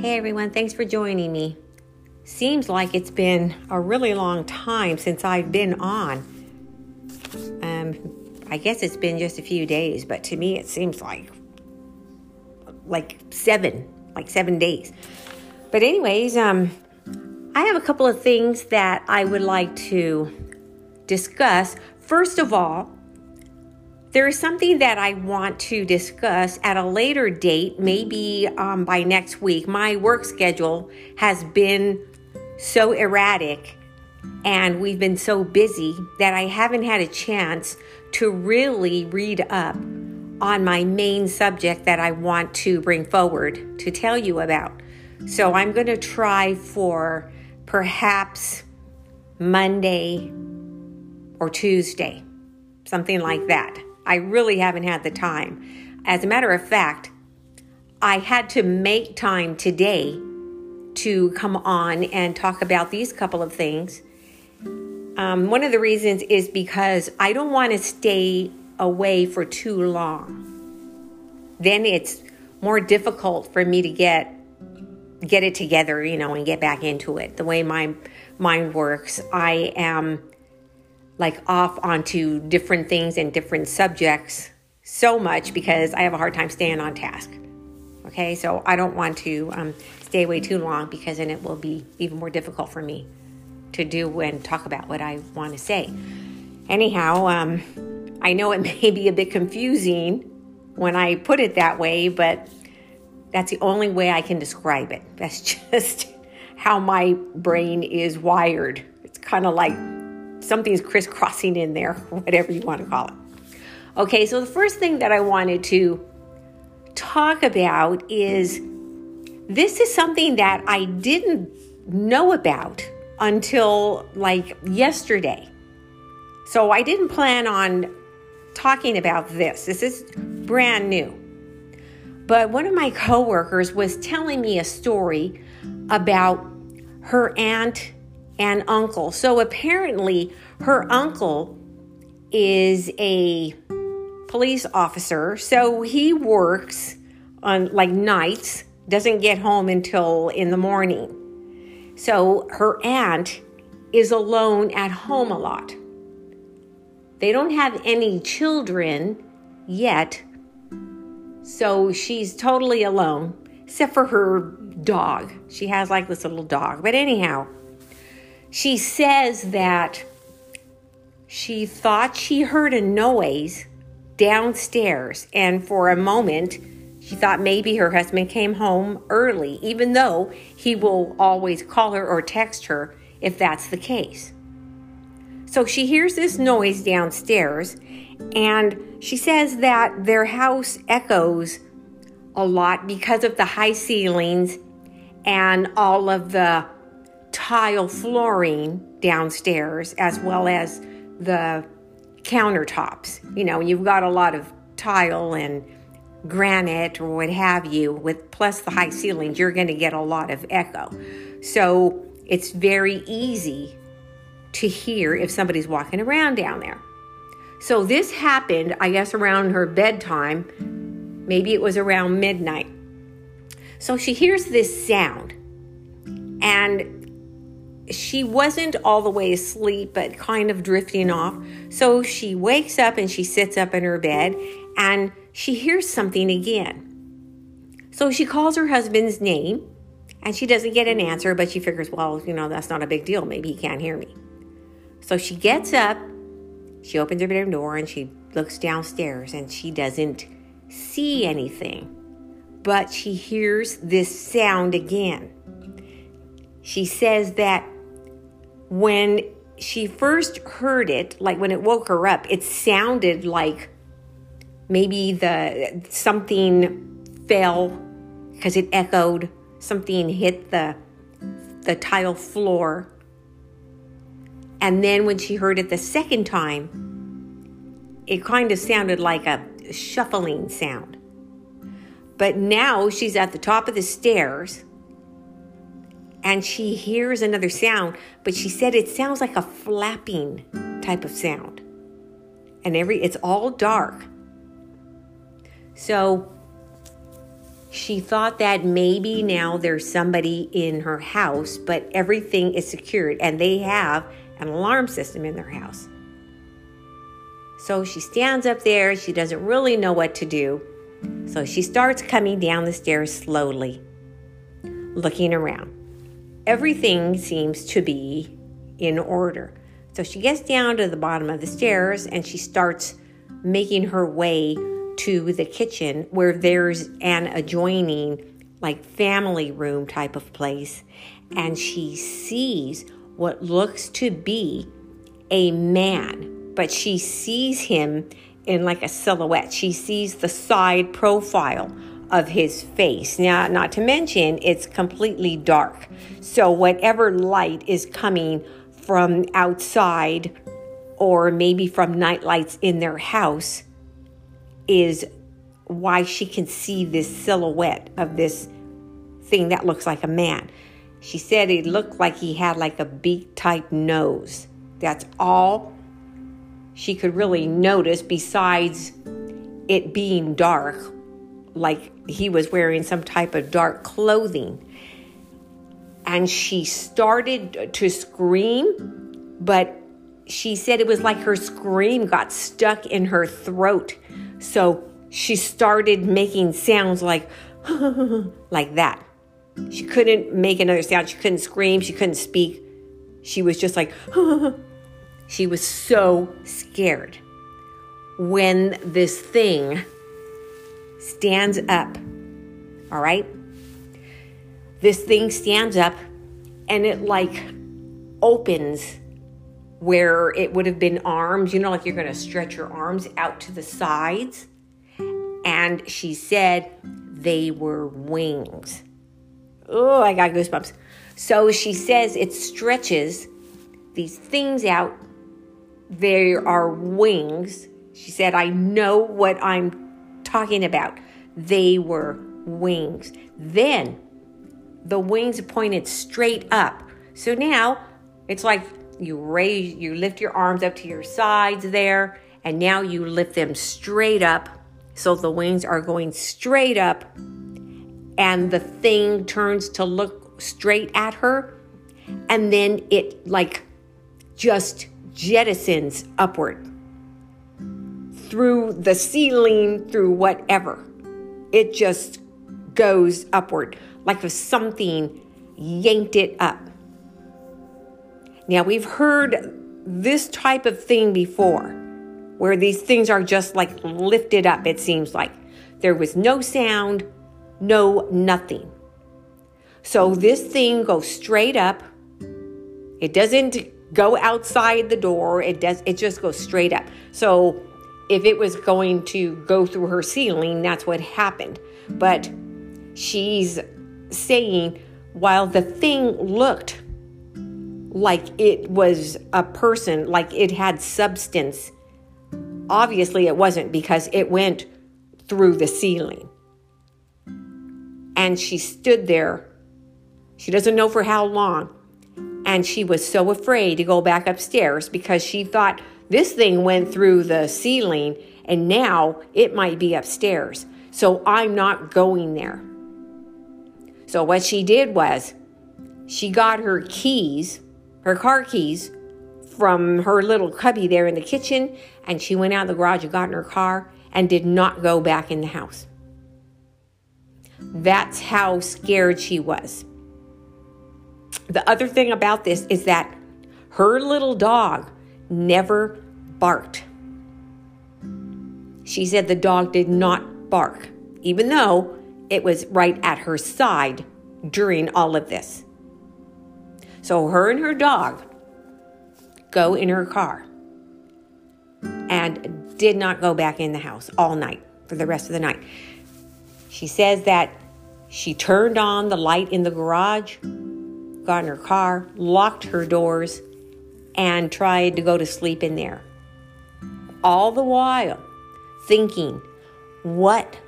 Hey everyone, thanks for joining me. Seems like it's been a really long time since I've been on. Um, I guess it's been just a few days, but to me it seems like like seven, like seven days. But anyways, um, I have a couple of things that I would like to discuss. First of all, there is something that I want to discuss at a later date, maybe um, by next week. My work schedule has been so erratic and we've been so busy that I haven't had a chance to really read up on my main subject that I want to bring forward to tell you about. So I'm going to try for perhaps Monday or Tuesday, something like that. I really haven't had the time. As a matter of fact, I had to make time today to come on and talk about these couple of things. Um, one of the reasons is because I don't want to stay away for too long. Then it's more difficult for me to get get it together, you know, and get back into it. The way my mind works, I am like off onto different things and different subjects so much because I have a hard time staying on task. Okay, so I don't want to um, stay away too long because then it will be even more difficult for me to do and talk about what I want to say. Anyhow, um, I know it may be a bit confusing when I put it that way, but that's the only way I can describe it. That's just how my brain is wired. It's kind of like something's crisscrossing in there, whatever you want to call it. Okay, so the first thing that I wanted to talk about is this is something that I didn't know about until like yesterday. So I didn't plan on talking about this. This is brand new. But one of my coworkers was telling me a story about her aunt and uncle. So apparently, her uncle is a police officer. So he works on like nights, doesn't get home until in the morning. So her aunt is alone at home a lot. They don't have any children yet. So she's totally alone, except for her dog. She has like this little dog. But anyhow, she says that she thought she heard a noise downstairs, and for a moment, she thought maybe her husband came home early, even though he will always call her or text her if that's the case. So she hears this noise downstairs, and she says that their house echoes a lot because of the high ceilings and all of the tile flooring downstairs as well as the countertops. You know, you've got a lot of tile and granite or what have you with plus the high ceilings, you're going to get a lot of echo. So, it's very easy to hear if somebody's walking around down there. So, this happened, I guess, around her bedtime. Maybe it was around midnight. So, she hears this sound and she wasn't all the way asleep, but kind of drifting off. So she wakes up and she sits up in her bed and she hears something again. So she calls her husband's name and she doesn't get an answer, but she figures, well, you know, that's not a big deal. Maybe he can't hear me. So she gets up, she opens her bedroom door, and she looks downstairs and she doesn't see anything, but she hears this sound again. She says that when she first heard it, like when it woke her up, it sounded like maybe the something fell because it echoed, something hit the the tile floor. And then when she heard it the second time, it kind of sounded like a shuffling sound. But now she's at the top of the stairs and she hears another sound, but she said it sounds like a flapping type of sound. And every it's all dark. So She thought that maybe now there's somebody in her house, but everything is secured and they have an alarm system in their house. So she stands up there. She doesn't really know what to do. So she starts coming down the stairs slowly, looking around. Everything seems to be in order. So she gets down to the bottom of the stairs and she starts making her way to the kitchen where there's an adjoining, like family room type of place. And she sees what looks to be a man, but she sees him in like a silhouette. She sees the side profile of his face. Now, not to mention, it's completely dark. So, whatever light is coming from outside or maybe from night lights in their house is why she can see this silhouette of this thing that looks like a man. She said it looked like he had like a beak type nose. That's all she could really notice besides it being dark, like he was wearing some type of dark clothing and she started to scream, but she said it was like her scream got stuck in her throat. So she started making sounds like, like that. She couldn't make another sound. She couldn't scream. She couldn't speak. She was just like, she was so scared. When this thing stands up, all right? this thing stands up and it like opens where it would have been arms, you know, like you're going to stretch your arms out to the sides. And she said they were wings. Oh, I got goosebumps. So she says it stretches these things out. There are wings. She said, I know what I'm talking about. They were wings. Then the wings pointed straight up. So now it's like you raise, you lift your arms up to your sides there, and now you lift them straight up. So the wings are going straight up, and the thing turns to look straight at her, and then it like just jettisons upward through the ceiling, through whatever. It just goes upward like if something yanked it up. Now, we've heard this type of thing before, where these things are just like lifted up, it seems like. There was no sound, no nothing. So this thing goes straight up. It doesn't go outside the door. It does it just goes straight up. So if it was going to go through her ceiling, that's what happened. But she's saying while the thing looked like it was a person, like it had substance, obviously it wasn't because it went through the ceiling. And she stood there. She doesn't know for how long. And she was so afraid to go back upstairs because she thought this thing went through the ceiling and now it might be upstairs. So I'm not going there. So what she did was she got her keys, her car keys, from her little cubby there in the kitchen, and she went out of the garage and got in her car and did not go back in the house. That's how scared she was. The other thing about this is that her little dog never barked. She said the dog did not bark, even though it was right at her side during all of this. So her and her dog go in her car and did not go back in the house all night for the rest of the night. She says that she turned on the light in the garage, got in her car, locked her doors, and tried to go to sleep in there. All the while thinking, what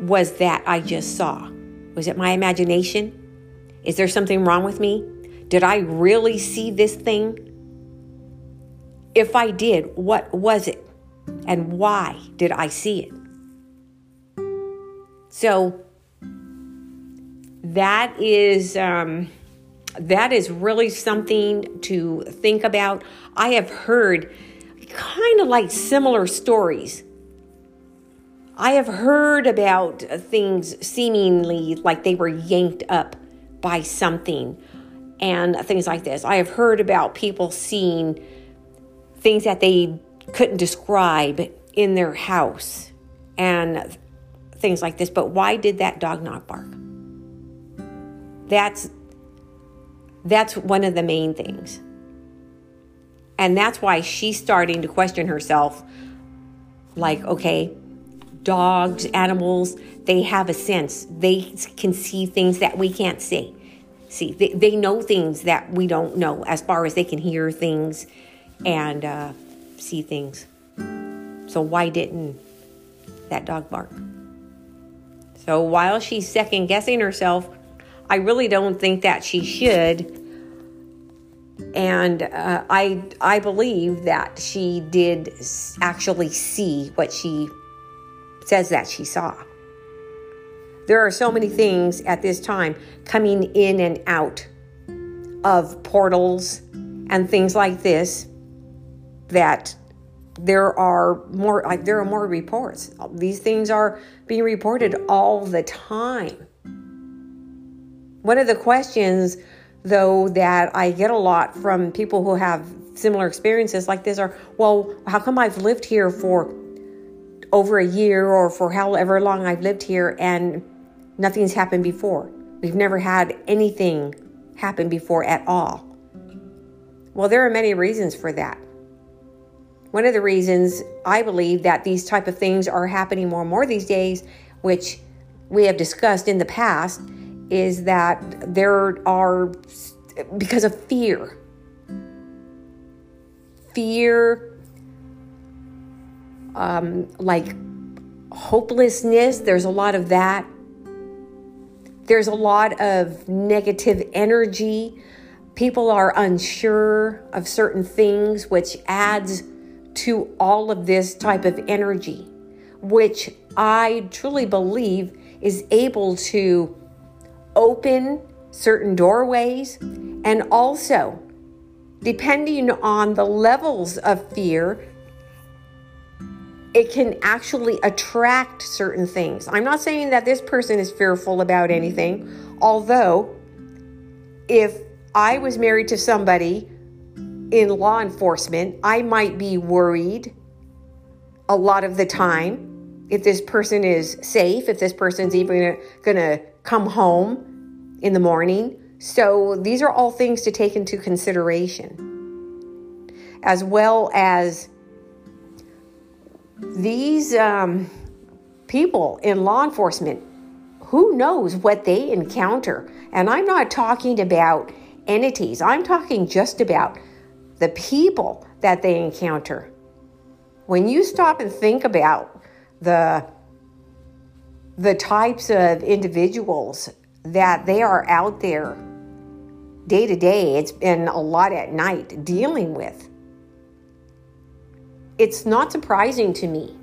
was that I just saw? Was it my imagination? Is there something wrong with me? Did I really see this thing? If I did, what was it? And why did I see it? So that is um, that is really something to think about. I have heard kind of like similar stories. I have heard about uh, things seemingly like they were yanked up by something and things like this. I have heard about people seeing things that they couldn't describe in their house and things like this. But why did that dog not bark? That's that's one of the main things. And that's why she's starting to question herself like, okay, dogs, animals, they have a sense. They can see things that we can't see. See, they, they know things that we don't know as far as they can hear things and uh, see things. So, why didn't that dog bark? So, while she's second guessing herself, I really don't think that she should. And uh, I, I believe that she did actually see what she says that she saw. There are so many things at this time coming in and out of portals and things like this that there are more like there are more reports. These things are being reported all the time. One of the questions though that I get a lot from people who have similar experiences like this are, well, how come I've lived here for over a year or for however long I've lived here and nothing's happened before? We've never had anything happen before at all. Well, there are many reasons for that. One of the reasons I believe that these type of things are happening more and more these days, which we have discussed in the past, is that there are, because of fear, fear, um, like hopelessness, there's a lot of that. There's a lot of negative energy. People are unsure of certain things, which adds to all of this type of energy, which I truly believe is able to open certain doorways and also depending on the levels of fear it can actually attract certain things. I'm not saying that this person is fearful about anything, although if I was married to somebody in law enforcement, I might be worried a lot of the time if this person is safe, if this person's even going to come home in the morning. So these are all things to take into consideration, as well as these um, people in law enforcement. Who knows what they encounter? And I'm not talking about entities, I'm talking just about the people that they encounter. When you stop and think about the the types of individuals that they are out there day to day, it's been a lot at night dealing with. It's not surprising to me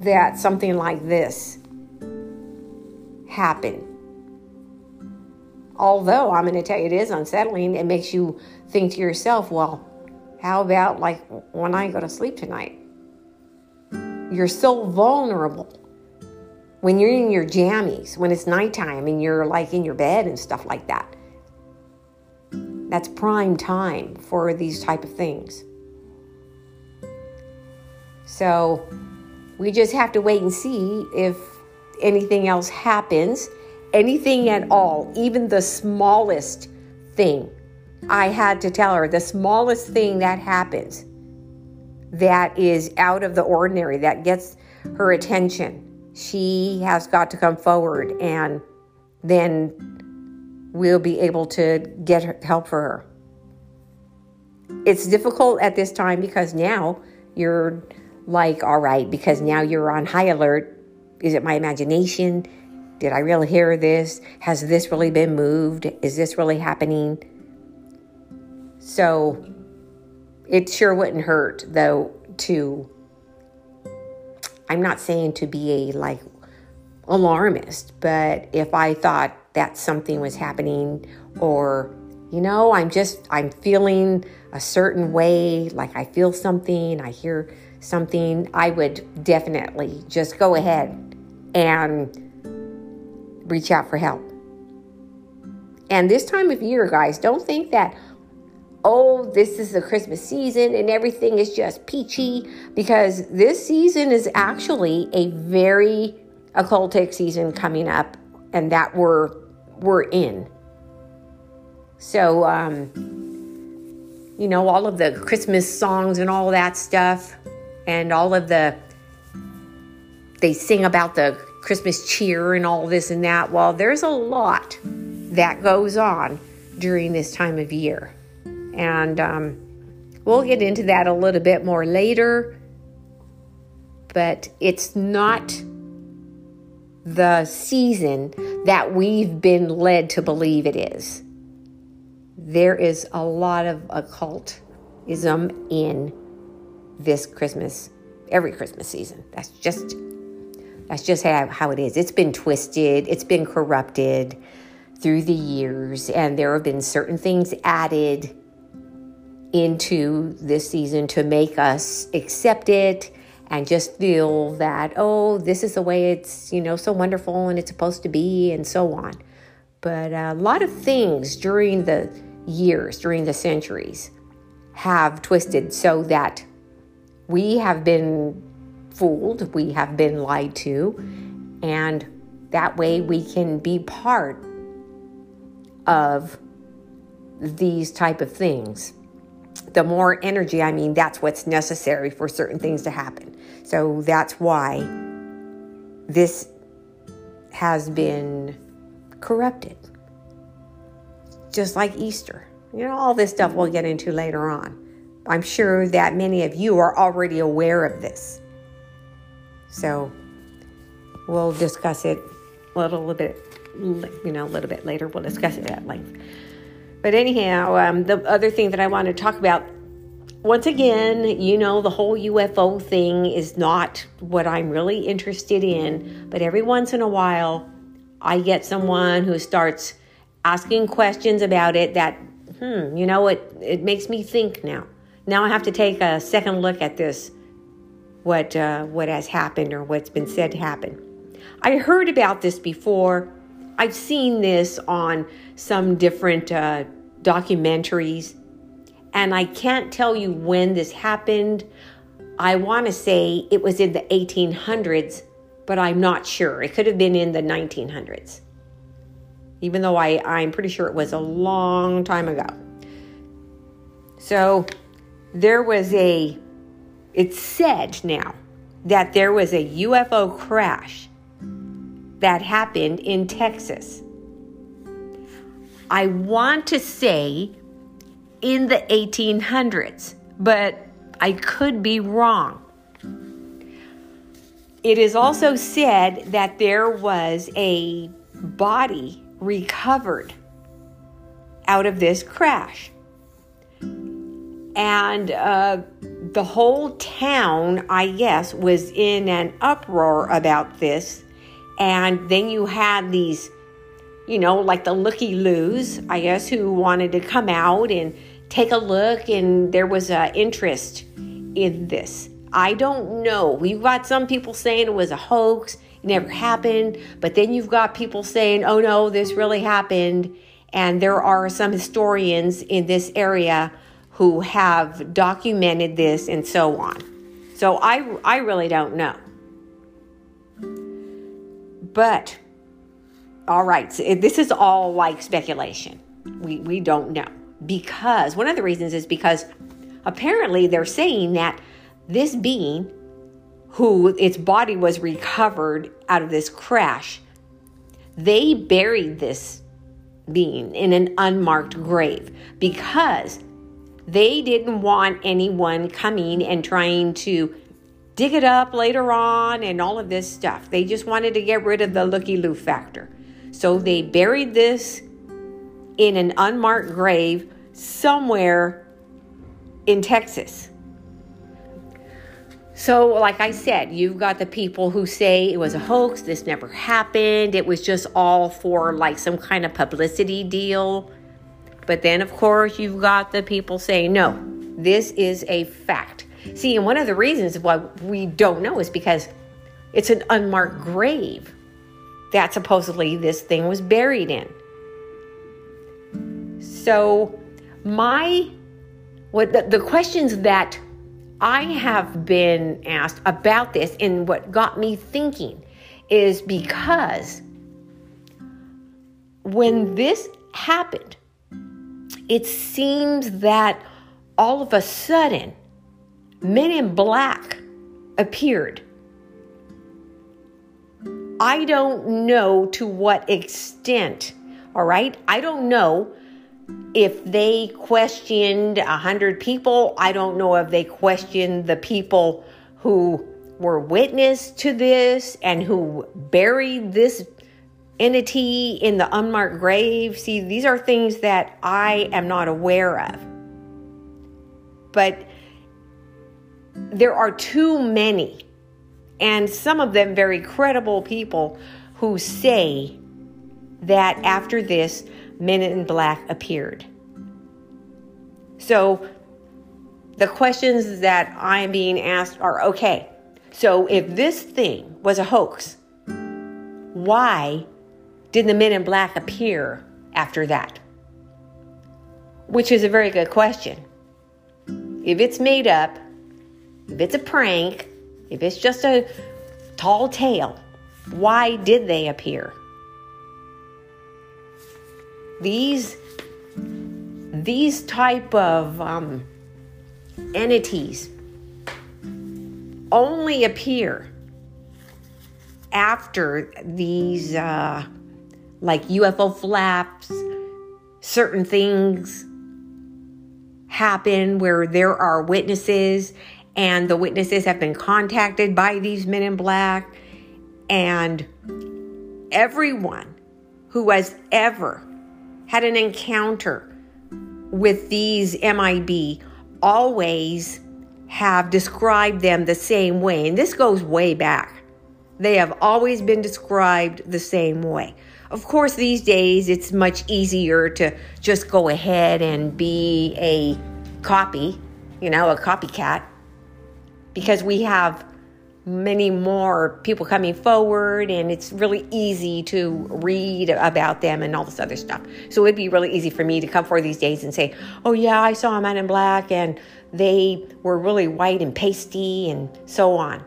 that something like this happened. Although I'm going to tell you it is unsettling, it makes you think to yourself, well, how about like when I go to sleep tonight? You're so vulnerable when you're in your jammies, when it's nighttime and you're like in your bed and stuff like that. That's prime time for these type of things. So we just have to wait and see if anything else happens, anything at all, even the smallest thing. I had to tell her the smallest thing that happens that is out of the ordinary, that gets her attention she has got to come forward and then we'll be able to get help for her. It's difficult at this time because now you're like, all right, because now you're on high alert. Is it my imagination? Did I really hear this? Has this really been moved? Is this really happening? So it sure wouldn't hurt, though, to I'm not saying to be a like alarmist, but if I thought that something was happening or you know, I'm just I'm feeling a certain way, like I feel something, I hear something, I would definitely just go ahead and reach out for help. And this time of year, guys, don't think that oh, this is the Christmas season and everything is just peachy because this season is actually a very occultic season coming up and that we're we're in. So um you know all of the Christmas songs and all that stuff and all of the they sing about the Christmas cheer and all this and that. Well, there's a lot that goes on during this time of year. And um, we'll get into that a little bit more later. But it's not the season that we've been led to believe it is. There is a lot of occultism in this Christmas, every Christmas season. That's just that's just how, how it is. It's been twisted, it's been corrupted through the years, and there have been certain things added into this season to make us accept it and just feel that, oh, this is the way it's, you know, so wonderful and it's supposed to be, and so on. But a lot of things during the years, during the centuries, have twisted so that we have been fooled, we have been lied to, and that way we can be part of these type of things the more energy, I mean, that's what's necessary for certain things to happen. So that's why this has been corrupted. Just like Easter. You know, all this stuff we'll get into later on. I'm sure that many of you are already aware of this. So we'll discuss it a little bit, you know, a little bit later. We'll discuss it at length. But anyhow, um, the other thing that I want to talk about once again, you know, the whole UFO thing is not what I'm really interested in. But every once in a while, I get someone who starts asking questions about it that, hmm, you know, it, it makes me think now. Now I have to take a second look at this, what, uh, what has happened or what's been said to happen. I heard about this before I've seen this on some different uh, documentaries, and I can't tell you when this happened. I want to say it was in the 1800s, but I'm not sure. It could have been in the 1900s, even though I, I'm pretty sure it was a long time ago. So there was a, it's said now that there was a UFO crash that happened in Texas. I want to say in the 1800s, but I could be wrong. It is also said that there was a body recovered out of this crash. And uh, the whole town, I guess, was in an uproar about this and then you had these, you know, like the looky loos, I guess, who wanted to come out and take a look, and there was an interest in this. I don't know. We've got some people saying it was a hoax, it never happened, but then you've got people saying, oh no, this really happened. And there are some historians in this area who have documented this and so on. So I, I really don't know. But, all right, so this is all like speculation. We, we don't know. Because, one of the reasons is because apparently they're saying that this being, who its body was recovered out of this crash, they buried this being in an unmarked grave because they didn't want anyone coming and trying to dig it up later on and all of this stuff. They just wanted to get rid of the looky loo factor. So they buried this in an unmarked grave somewhere in Texas. So, like I said, you've got the people who say it was a hoax, this never happened, it was just all for like some kind of publicity deal. But then, of course, you've got the people saying, no, this is a fact. See, and one of the reasons why we don't know is because it's an unmarked grave that supposedly this thing was buried in. So, my what the, the questions that I have been asked about this and what got me thinking is because when this happened, it seems that all of a sudden men in black appeared. I don't know to what extent, all right? I don't know if they questioned a hundred people. I don't know if they questioned the people who were witness to this and who buried this entity in the unmarked grave. See, these are things that I am not aware of. But there are too many, and some of them very credible people who say that after this, Men in Black appeared. So the questions that I'm being asked are okay, so if this thing was a hoax, why did the Men in Black appear after that? Which is a very good question. If it's made up, if it's a prank, if it's just a tall tale, why did they appear? these these type of um, entities only appear after these uh, like UFO flaps, certain things happen where there are witnesses and the witnesses have been contacted by these men in black and everyone who has ever had an encounter with these MIB always have described them the same way. And this goes way back. They have always been described the same way. Of course, these days it's much easier to just go ahead and be a copy, you know, a copycat, because we have many more people coming forward and it's really easy to read about them and all this other stuff. So it'd be really easy for me to come forward these days and say, oh yeah, I saw a man in black and they were really white and pasty and so on.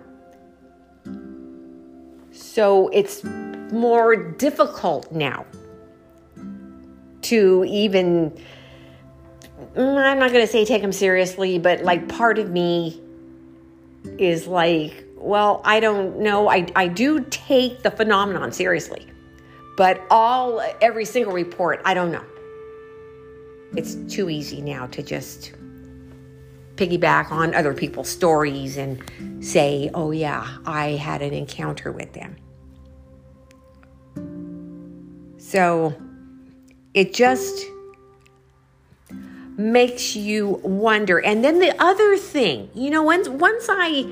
So it's more difficult now to even, mm, I'm not going to say take them seriously, but like part of me is like, well, I don't know. I, I do take the phenomenon seriously, but all, every single report, I don't know. It's too easy now to just piggyback on other people's stories and say, oh, yeah, I had an encounter with them. So it just makes you wonder. And then the other thing, you know, once, once I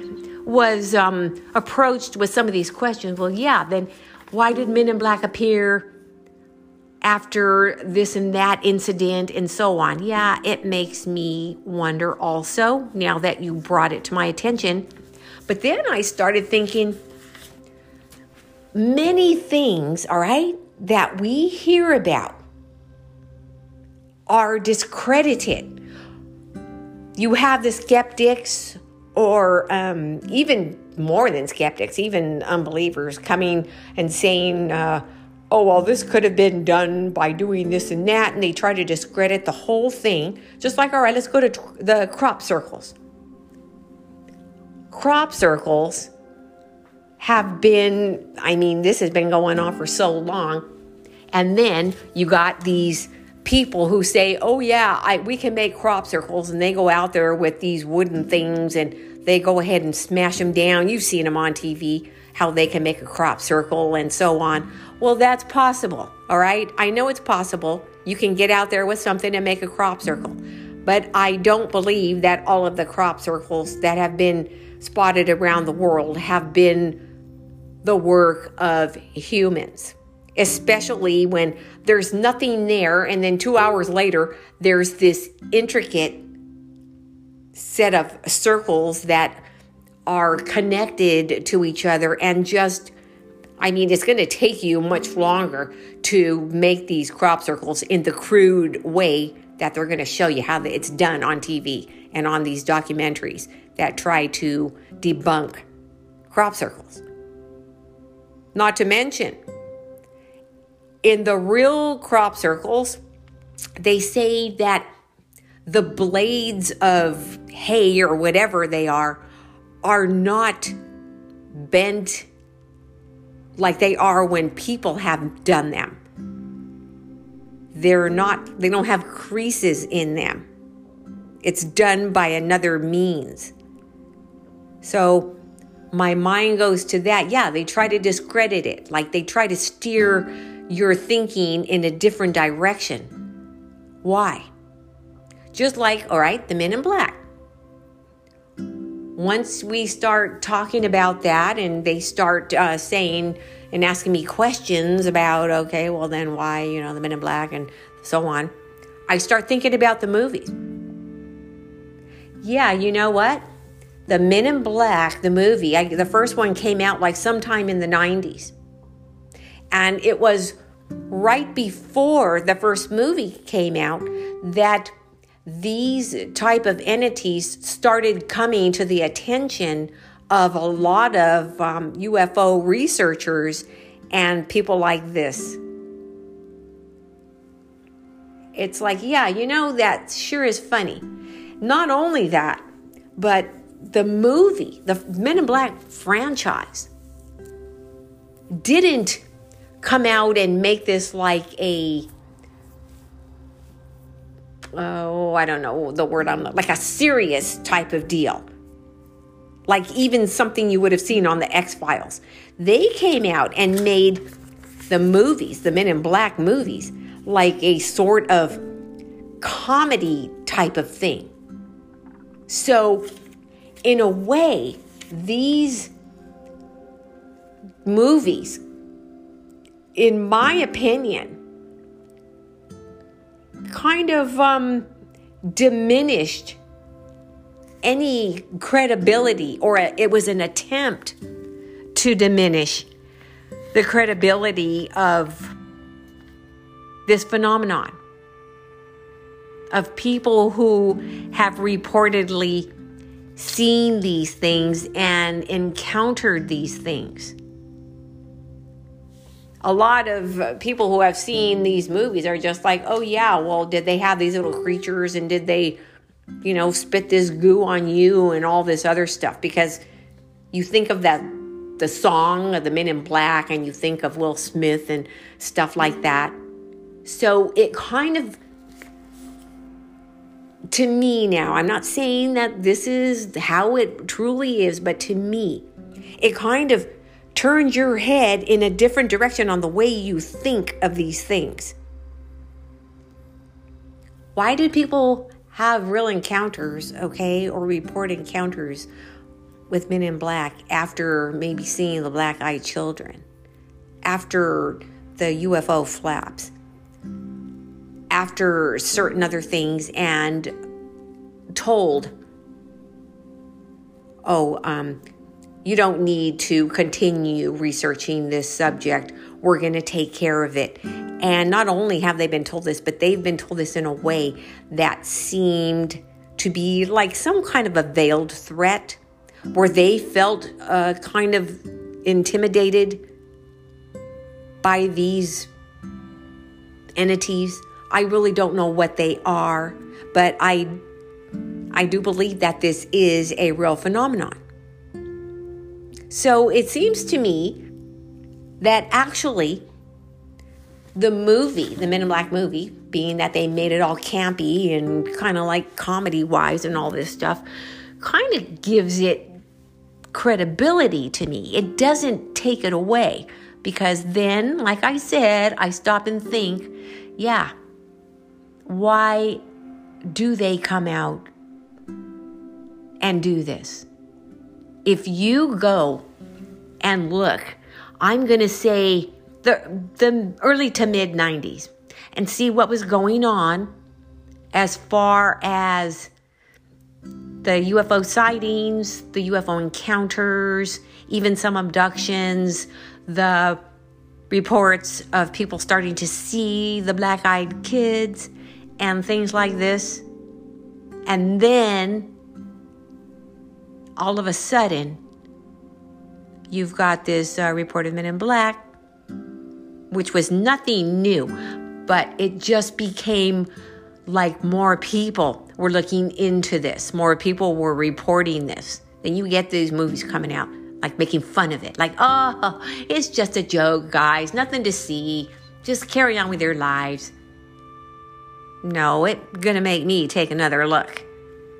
was um, approached with some of these questions, well, yeah, then why did Men in Black appear after this and that incident and so on? Yeah, it makes me wonder also now that you brought it to my attention. But then I started thinking many things, all right, that we hear about are discredited. You have the skeptics or um, even more than skeptics, even unbelievers coming and saying, uh, oh, well, this could have been done by doing this and that. And they try to discredit the whole thing. Just like, all right, let's go to tr- the crop circles. Crop circles have been, I mean, this has been going on for so long. And then you got these people who say, "Oh yeah, I, we can make crop circles," and they go out there with these wooden things and they go ahead and smash them down. You've seen them on TV how they can make a crop circle and so on. Well, that's possible. All right, I know it's possible. You can get out there with something and make a crop circle, but I don't believe that all of the crop circles that have been spotted around the world have been the work of humans, especially when there's nothing there, and then two hours later, there's this intricate set of circles that are connected to each other and just I mean, it's going to take you much longer to make these crop circles in the crude way that they're going to show you how it's done on TV and on these documentaries that try to debunk crop circles. Not to mention, in the real crop circles, they say that the blades of hay or whatever they are are not bent like they are when people have done them. They're not, they don't have creases in them. It's done by another means. So my mind goes to that. Yeah, they try to discredit it, like they try to steer your thinking in a different direction. Why? Just like, all right, the men in black once we start talking about that and they start uh, saying and asking me questions about, okay, well, then why, you know, the men in black and so on, I start thinking about the movies. Yeah, you know what? The Men in Black, the movie, I, the first one came out like sometime in the 90s. And it was right before the first movie came out that these type of entities started coming to the attention of a lot of um, UFO researchers and people like this. It's like, yeah, you know, that sure is funny. Not only that, but the movie, the Men in Black franchise, didn't come out and make this like a oh, I don't know the word I'm like a serious type of deal. Like even something you would have seen on the X Files. They came out and made the movies, the Men in Black movies, like a sort of comedy type of thing. So, in a way, these movies, in my opinion, kind of um, diminished any credibility, or a, it was an attempt to diminish the credibility of this phenomenon of people who have reportedly seen these things and encountered these things a lot of people who have seen these movies are just like, oh, yeah, well, did they have these little creatures and did they, you know, spit this goo on you and all this other stuff? Because you think of that, the song of the Men in Black, and you think of Will Smith and stuff like that. So it kind of, to me now, I'm not saying that this is how it truly is, but to me, it kind of turns your head in a different direction on the way you think of these things. Why do people have real encounters, okay, or report encounters with men in black after maybe seeing the black eyed children, after the UFO flaps, after certain other things, and told, oh, um, you don't need to continue researching this subject. We're going to take care of it. And not only have they been told this, but they've been told this in a way that seemed to be like some kind of a veiled threat, where they felt uh, kind of intimidated by these entities. I really don't know what they are, but I I do believe that this is a real phenomenon. So it seems to me that actually the movie, the Men in Black movie, being that they made it all campy and kind of like comedy wise and all this stuff, kind of gives it credibility to me. It doesn't take it away because then, like I said, I stop and think, yeah, why do they come out and do this? If you go and look, I'm going to say the, the early to mid 90s and see what was going on as far as the UFO sightings, the UFO encounters, even some abductions, the reports of people starting to see the black eyed kids and things like this. And then all of a sudden, you've got this uh, report of men in black, which was nothing new, but it just became like more people were looking into this, more people were reporting this. Then you get these movies coming out, like making fun of it, like, oh, it's just a joke, guys, nothing to see. Just carry on with your lives. No, it's gonna make me take another look.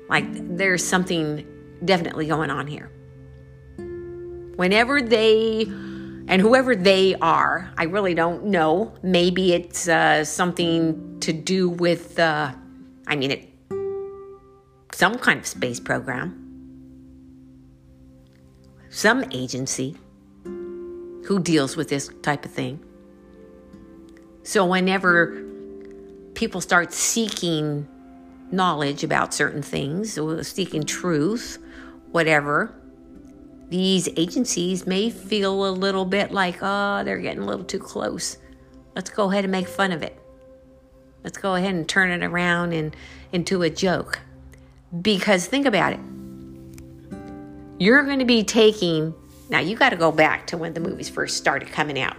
Like there's something definitely going on here. Whenever they and whoever they are, I really don't know. Maybe it's uh, something to do with, uh, I mean, it, some kind of space program, some agency who deals with this type of thing. So, whenever people start seeking knowledge about certain things, or seeking truth, whatever, these agencies may feel a little bit like, oh, they're getting a little too close. Let's go ahead and make fun of it. Let's go ahead and turn it around and into a joke. Because think about it. You're going to be taking, now you got to go back to when the movies first started coming out.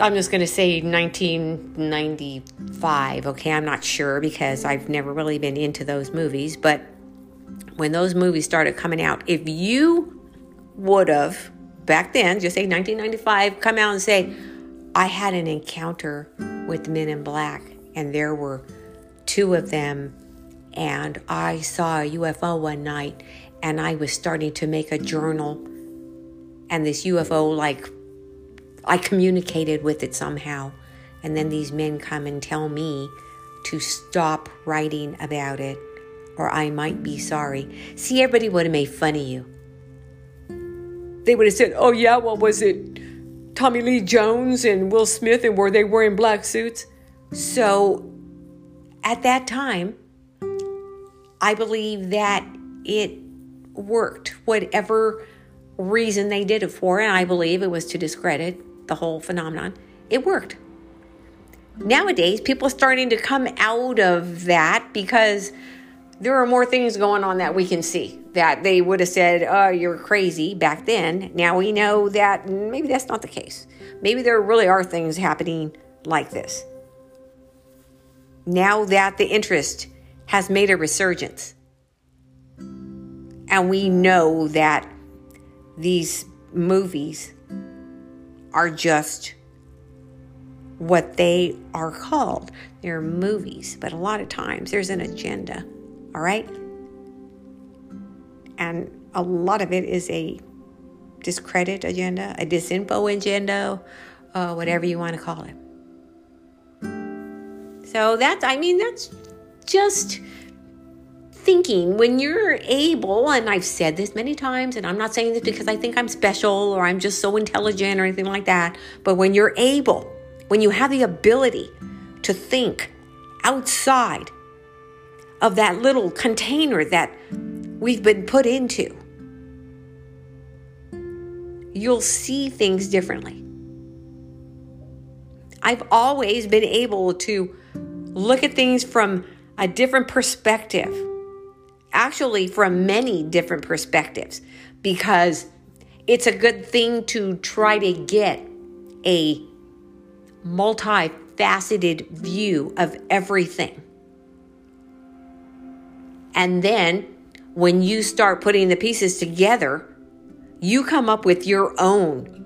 I'm just going to say 1995, okay? I'm not sure because I've never really been into those movies, but when those movies started coming out, if you would have back then, just say 1995, come out and say, I had an encounter with men in black, and there were two of them, and I saw a UFO one night, and I was starting to make a journal, and this UFO, like, I communicated with it somehow. And then these men come and tell me to stop writing about it or I might be sorry. See, everybody would have made fun of you. They would have said, Oh, yeah, what was it? Tommy Lee Jones and Will Smith, and were they wearing black suits? So at that time, I believe that it worked, whatever reason they did it for, and I believe it was to discredit the whole phenomenon. It worked. Nowadays, people are starting to come out of that because there are more things going on that we can see that they would have said, oh, you're crazy back then. Now we know that maybe that's not the case. Maybe there really are things happening like this. Now that the interest has made a resurgence, and we know that these movies are just what they are called. They're movies, but a lot of times there's an agenda all right? And a lot of it is a discredit agenda, a disinfo agenda, uh, whatever you want to call it. So that's, I mean, that's just thinking when you're able, and I've said this many times, and I'm not saying this because I think I'm special or I'm just so intelligent or anything like that, but when you're able, when you have the ability to think outside of that little container that we've been put into, you'll see things differently. I've always been able to look at things from a different perspective, actually, from many different perspectives, because it's a good thing to try to get a multifaceted view of everything. And then when you start putting the pieces together, you come up with your own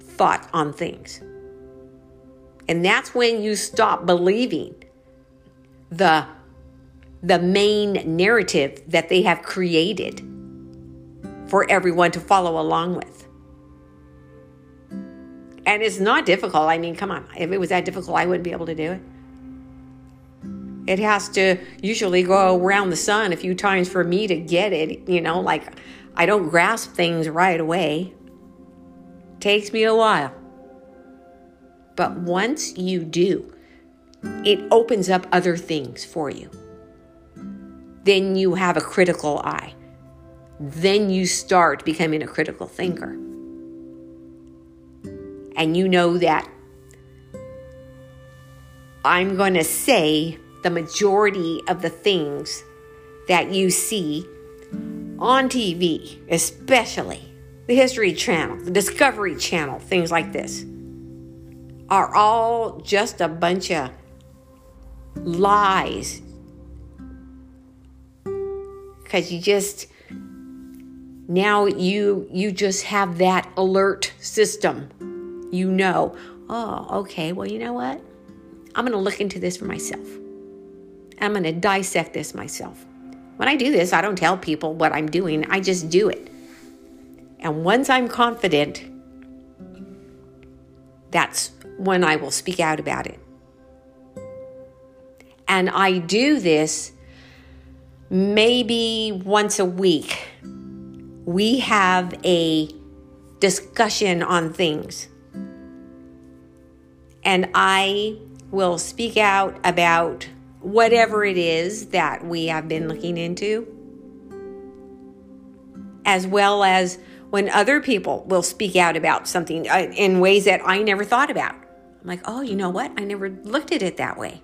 thought on things. And that's when you stop believing the the main narrative that they have created for everyone to follow along with. And it's not difficult. I mean, come on. If it was that difficult, I wouldn't be able to do it. It has to usually go around the sun a few times for me to get it. You know, like I don't grasp things right away. Takes me a while. But once you do, it opens up other things for you. Then you have a critical eye. Then you start becoming a critical thinker. And you know that I'm going to say the majority of the things that you see on TV, especially the History Channel, the Discovery Channel, things like this, are all just a bunch of lies. Because you just now you you just have that alert system. You know, oh, okay, well, you know what? I'm going to look into this for myself. I'm going to dissect this myself. When I do this, I don't tell people what I'm doing, I just do it. And once I'm confident, that's when I will speak out about it. And I do this maybe once a week. We have a discussion on things. And I will speak out about whatever it is that we have been looking into, as well as when other people will speak out about something uh, in ways that I never thought about. I'm like, oh, you know what? I never looked at it that way.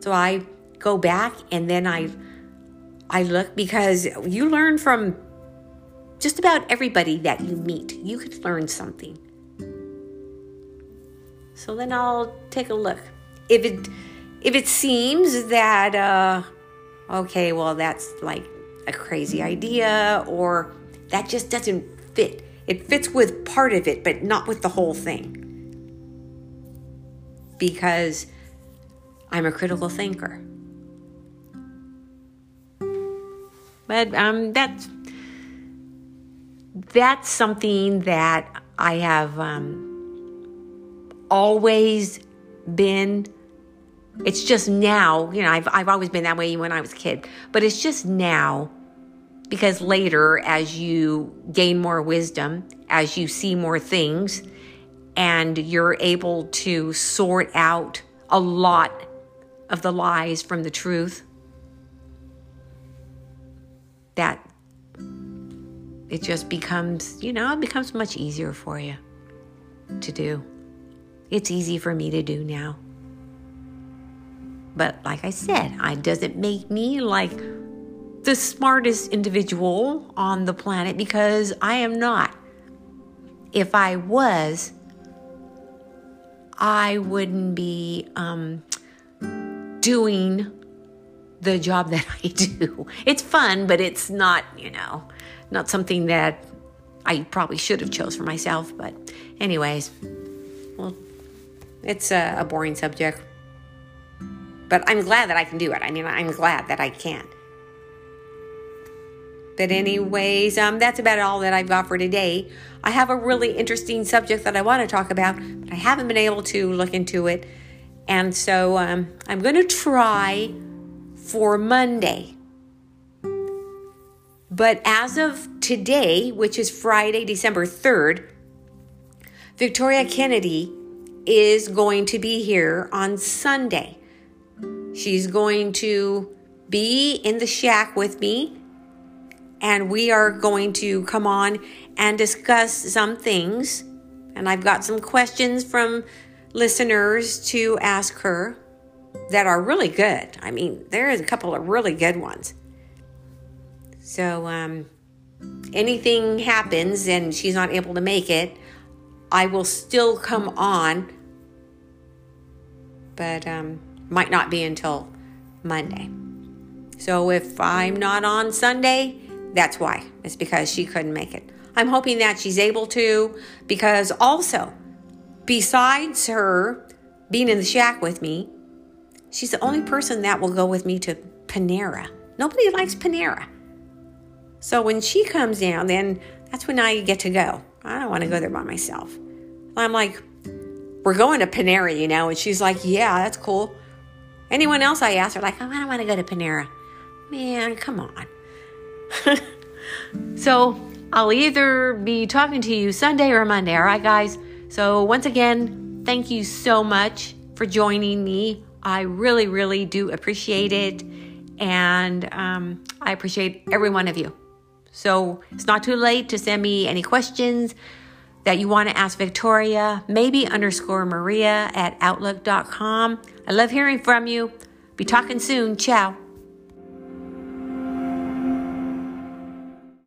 So I go back and then I I look because you learn from just about everybody that you meet. You could learn something. So then I'll take a look. If it if it seems that uh, okay, well that's like a crazy idea or that just doesn't fit. It fits with part of it, but not with the whole thing. Because I'm a critical thinker. But um, that's that's something that I have um, always been it's just now, you know, I've, I've always been that way when I was a kid, but it's just now because later, as you gain more wisdom, as you see more things, and you're able to sort out a lot of the lies from the truth, that it just becomes, you know, it becomes much easier for you to do. It's easy for me to do now. But like I said, it doesn't make me like the smartest individual on the planet because I am not. If I was, I wouldn't be um, doing the job that I do. It's fun, but it's not, you know, not something that I probably should have chose for myself. But, anyways, well, it's a, a boring subject. But I'm glad that I can do it. I mean, I'm glad that I can. But, anyways, um, that's about all that I've got for today. I have a really interesting subject that I want to talk about, but I haven't been able to look into it. And so um, I'm going to try for Monday. But as of today, which is Friday, December 3rd, Victoria Kennedy is going to be here on Sunday. She's going to be in the shack with me, and we are going to come on and discuss some things. And I've got some questions from listeners to ask her that are really good. I mean, there is a couple of really good ones. So, um, anything happens and she's not able to make it, I will still come on, but um, might not be until Monday. So if I'm not on Sunday, that's why. It's because she couldn't make it. I'm hoping that she's able to, because also, besides her being in the shack with me, she's the only person that will go with me to Panera. Nobody likes Panera. So when she comes down, then that's when I get to go. I don't want to go there by myself. I'm like, we're going to Panera, you know? And she's like, yeah, that's cool. Anyone else I ask are like, oh, I don't want to go to Panera. Man, come on. So I'll either be talking to you Sunday or Monday. All right, guys. So once again, thank you so much for joining me. I really, really do appreciate it. And um, I appreciate every one of you. So it's not too late to send me any questions that you want to ask Victoria, maybe underscore Maria at outlook.com. I love hearing from you. Be talking soon. Ciao.